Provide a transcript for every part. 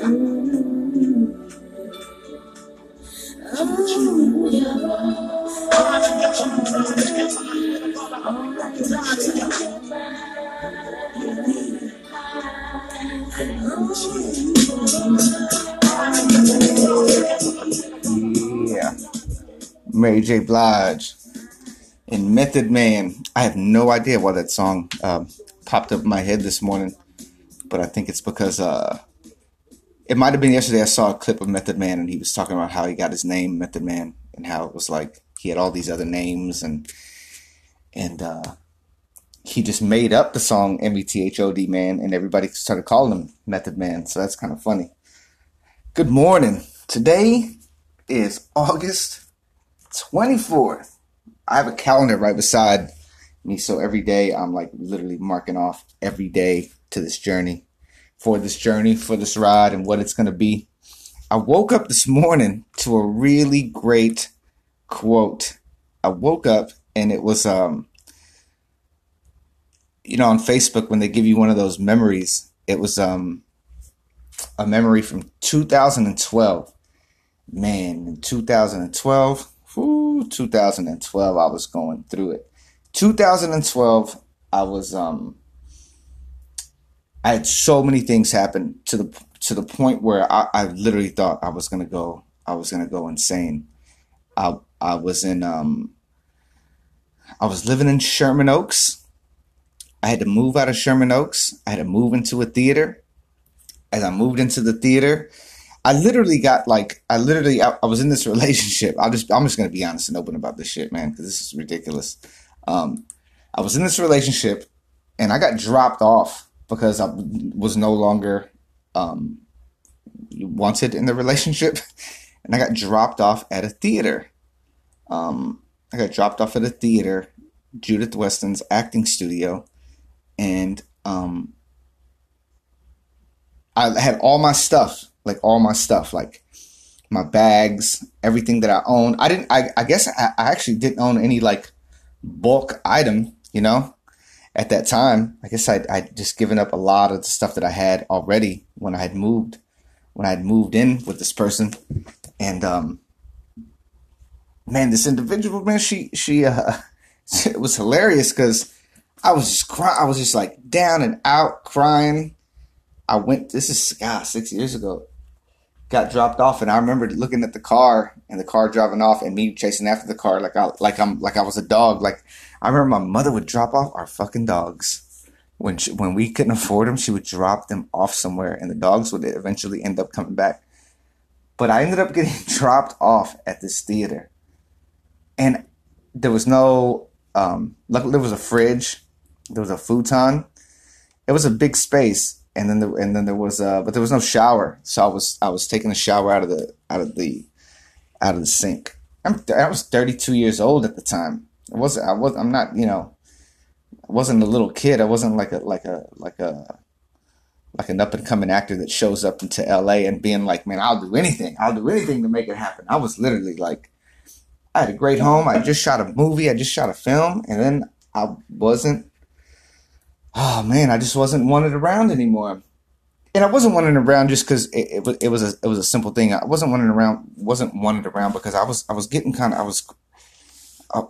Yeah. Mary J. Blige and Method Man. I have no idea why that song uh, popped up in my head this morning, but I think it's because uh, it might have been yesterday. I saw a clip of Method Man and he was talking about how he got his name Method Man and how it was like he had all these other names and and uh, he just made up the song M E T H O D Man and everybody started calling him Method Man. So that's kind of funny. Good morning. Today is August 24th. I have a calendar right beside me, so every day I'm like literally marking off every day to this journey, for this journey, for this ride, and what it's going to be. I woke up this morning to a really great quote. I woke up and it was, um, you know, on Facebook when they give you one of those memories, it was um, a memory from 2012 man, in 2012, whoo, 2012, I was going through it. 2012, I was um, I had so many things happen to the to the point where I, I literally thought I was gonna go, I was gonna go insane. I I was in um, I was living in Sherman Oaks. I had to move out of Sherman Oaks. I had to move into a theater. As I moved into the theater, I literally got like I literally I, I, was in this relationship. I'll just I'm just gonna be honest and open about this shit, man, because this is ridiculous. Um, I was in this relationship, and I got dropped off because I was no longer um, wanted in the relationship, and I got dropped off at a theater. Um, I got dropped off at a theater, Judith Weston's acting studio, and um, I had all my stuff like all my stuff, like my bags, everything that I own. I didn't. I, I guess I, I actually didn't own any like bulk item. You know, at that time, I guess I I just given up a lot of the stuff that I had already when I had moved, when I had moved in with this person, and um, man, this individual, man, she she uh, it was hilarious because I was just crying. I was just like down and out crying. I went. This is God six years ago got dropped off, and I remember looking at the car and the car driving off, and me chasing after the car like I like I'm like I was a dog. Like I remember my mother would drop off our fucking dogs when she, when we couldn't afford them. She would drop them off somewhere, and the dogs would eventually end up coming back. But I ended up getting dropped off at this theater, and there was no. Um, luckily, there was a fridge, there was a futon. It was a big space, and then the, and then there was uh but there was no shower. So i was i was taking a shower out of the out of the out of the sink. I'm i was 32 years old at the time. I wasn't i was i'm not you know i wasn't a little kid. I wasn't like a like a like a like an up and coming actor that shows up into la and being like man i'll do anything. I'll do anything to make it happen. I was literally like i had a great home. I just shot a movie. I just shot a film. And then i wasn't oh man, I just wasn't wanted around anymore. And I wasn't wanted around just because it, it, it, was a it was a simple thing. I wasn't wanted around wasn't wanted around because I was I was getting kind of I was uh,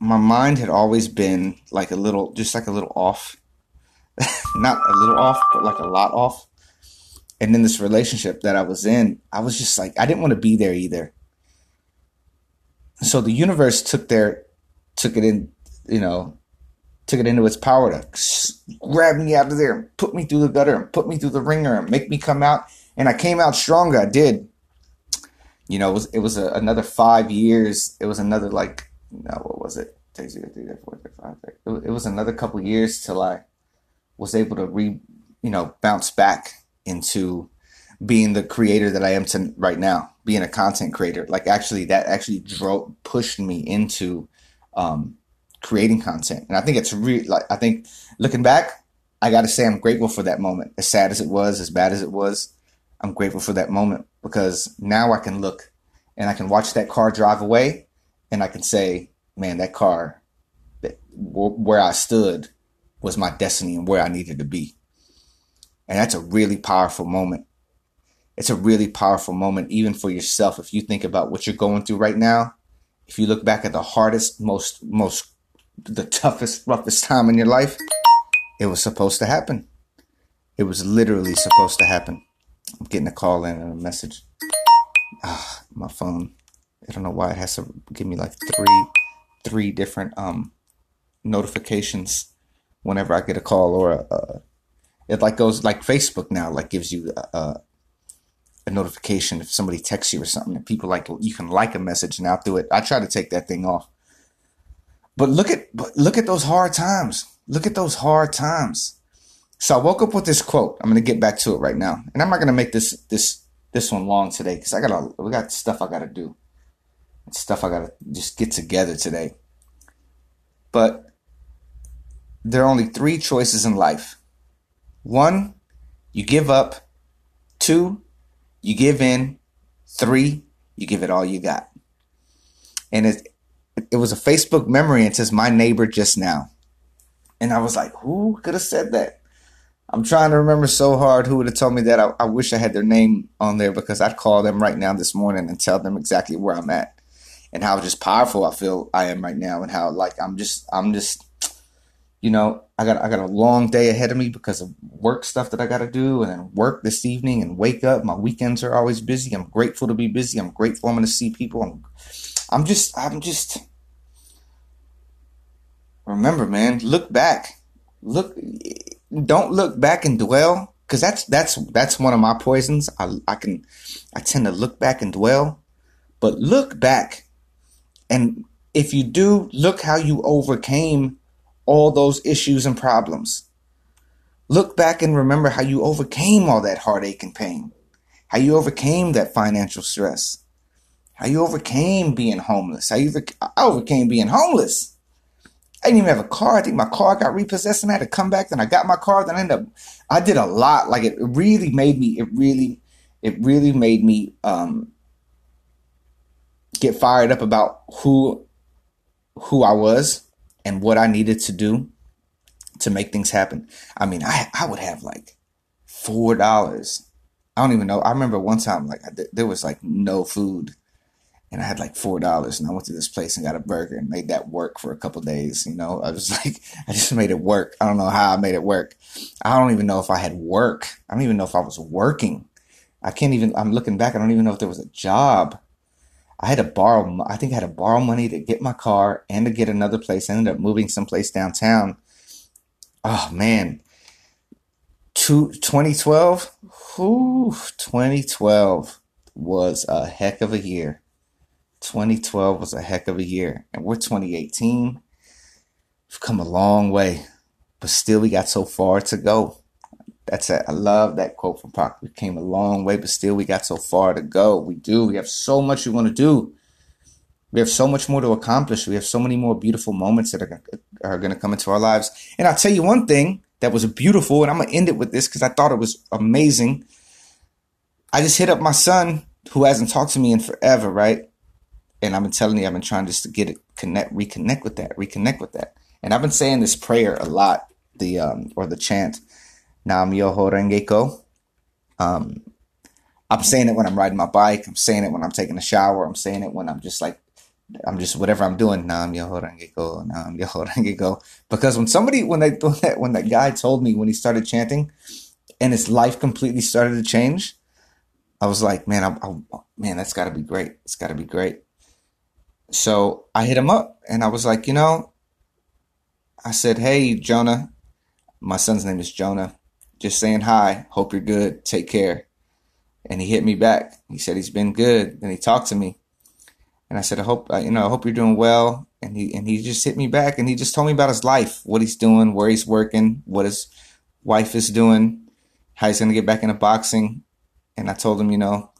my mind had always been like a little just like a little off, not a little off, but like a lot off. And in this relationship that I was in, I was just like I didn't want to be there either. So the universe took their took it in, you know, took it into its power to grab me out of there and put me through the gutter and put me through the ringer and make me come out. And I came out stronger. I did. You know, it was it was a, another five years. It was another like no, what was it? It was another couple years till I was able to re, you know, bounce back into being the creator that I am to right now, being a content creator. Like actually, that actually drove pushed me into um, creating content. And I think it's really like I think looking back, I got to say I'm grateful for that moment. As sad as it was, as bad as it was, I'm grateful for that moment because now I can look and I can watch that car drive away and I can say, man, that car that where I stood was my destiny and where I needed to be. And that's a really powerful moment. it's a really powerful moment, even for yourself. If you think about what you're going through right now, if you look back at the hardest, most, most, the toughest, roughest time in your life, it was supposed to happen. It was literally supposed to happen. I'm getting a call in and a message. Ah, my phone. I don't know why it has to give me like three, three different um notifications whenever I get a call or a, a it like goes like Facebook now like gives you a, a notification if somebody texts you or something and people like you can like a message now through it. I try to take that thing off. But look at but look at those hard times. Look at those hard times. So I woke up with this quote. I'm gonna get back to it right now, and I'm not gonna make this this this one long today because I got we got stuff I gotta do, stuff I gotta just get together today. But there are only three choices in life. One, you give up. Two, you give in. Three, you give it all you got. And it it was a Facebook memory and it says my neighbor just now. And I was like, who could have said that? I'm trying to remember so hard who would have told me that. I, I, wish I had their name on there because I'd call them right now this morning and tell them exactly where I'm at and how just powerful I feel I am right now and how like I'm just I'm just you know I got I got a long day ahead of me because of work stuff that I got to do and then work this evening and wake up. My weekends are always busy. I'm grateful to be busy. I'm grateful I'm going to see people. I'm I'm just I'm just remember man, look back. Look don't look back and dwell because that's that's that's one of my poisons. I I can I tend to look back and dwell, but look back, and if you do, look how you overcame all those issues and problems. Look back and remember how you overcame all that heartache and pain, how you overcame that financial stress, how you overcame being homeless, how you overcame being homeless. I didn't even have a car. I think my car got repossessed and I had to come back. Then I got my car. Then I ended up, I did a lot. Like it really made me, it really, it really made me um, get fired up about who, who I was and what I needed to do to make things happen. I mean, I, I would have like $4. I don't even know. I remember one time, like there was like no food and I had like four dollars, and I went to this place and got a burger and made that work for a couple days. You know, I was like, I just made it work. I don't know how I made it work. I don't even know if I had work. I don't even know if I was working. I can't even. I'm looking back. I don't even know if there was a job. I had to borrow. I think I had to borrow money to get my car and to get another place. I ended up moving someplace downtown. Oh man, Two, 2012. Whew, 2012 was a heck of a year 2012 was a heck of a year, and we're 2018. We've come a long way, but still we got so far to go. That's it. I love that quote from Pac. We came a long way, but still we got so far to go. We do. We have so much we want to do. We have so much more to accomplish. We have so many more beautiful moments that are, are going to come into our lives. And I'll tell you one thing that was beautiful, and I'm going to end it with this because I thought it was amazing. I just hit up my son who hasn't talked to me in forever, right? And I've been telling you, I've been trying just to get it connect, reconnect with that, reconnect with that. And I've been saying this prayer a lot, the um or the chant, Nam Myoho Renge Kyo. Um, I'm saying it when I'm riding my bike. I'm saying it when I'm taking a shower. I'm saying it when I'm just like, I'm just whatever I'm doing. Nam Myoho Renge Kyo, Nam Myoho Renge Kyo. Because when somebody, when they when that guy told me when he started chanting, and his life completely started to change, I was like, man, I, I man, that's got to be great. It's got to be great. So I hit him up and I was like, you know, I said, hey, Jonah, my son's name is Jonah. Just saying hi. Hope you're good. Take care. And he hit me back. He said he's been good. And he talked to me. And I said, I hope, you know, I hope you're doing well. And he, and he just hit me back and he just told me about his life, what he's doing, where he's working, what his wife is doing, how he's to get back into boxing. And I told him, you know,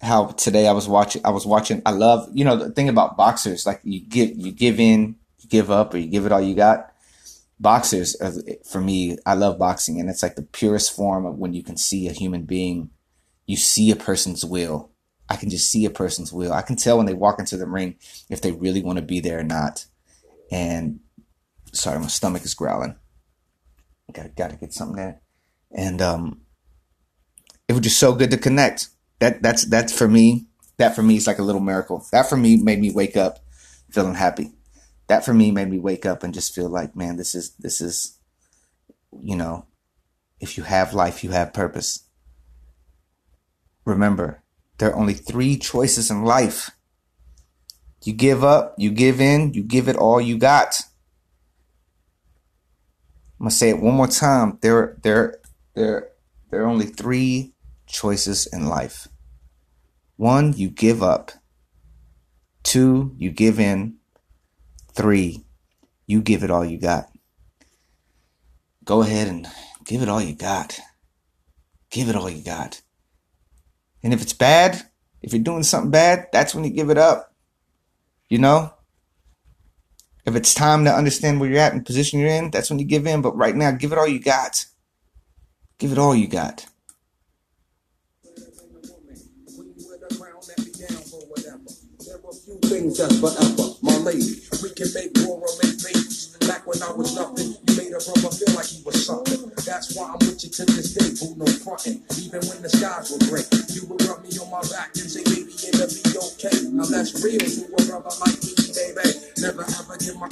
how today I was watching, I was watching, I love, you know, the thing about boxers, like you give, you give in, you give up, or you give it all you got. Boxers, for me, I love boxing, and it's like the purest form of when you can see a human being, you see a person's will. I can just see a person's will. I can tell when they walk into the ring if they really want to be there or not. And sorry, my stomach is growling. Got got to get something there. And um, it was just so good to connect. That that's that's for me. That for me is like a little miracle. That for me made me wake up feeling happy. That for me made me wake up and just feel like, man, this is this is, you know, if you have life, you have purpose. Remember, there are only three choices in life. You give up, you give in, you give it all you got. I'm gonna say it one more time. There, there, there, there are only three choices in life. One, you give up. Two, you give in. Three, you give it all you got. Go ahead and give it all you got. Give it all you got. And if it's bad, if you're doing something bad, that's when you give it up. You know? If it's time to understand where you're at and position you're in, that's when you give in. But right now, give it all you got. Give it all you got. Things that's forever. My lady, we can make war or make babies. Back when I was nothing, you made a brother feel like he was something. That's why I'm with you to this day, who no frontin'. Even when the skies were gray, you would rub me on my back and say, baby, it'll be okay. Now that's real to a brother like me, baby. Never ever give my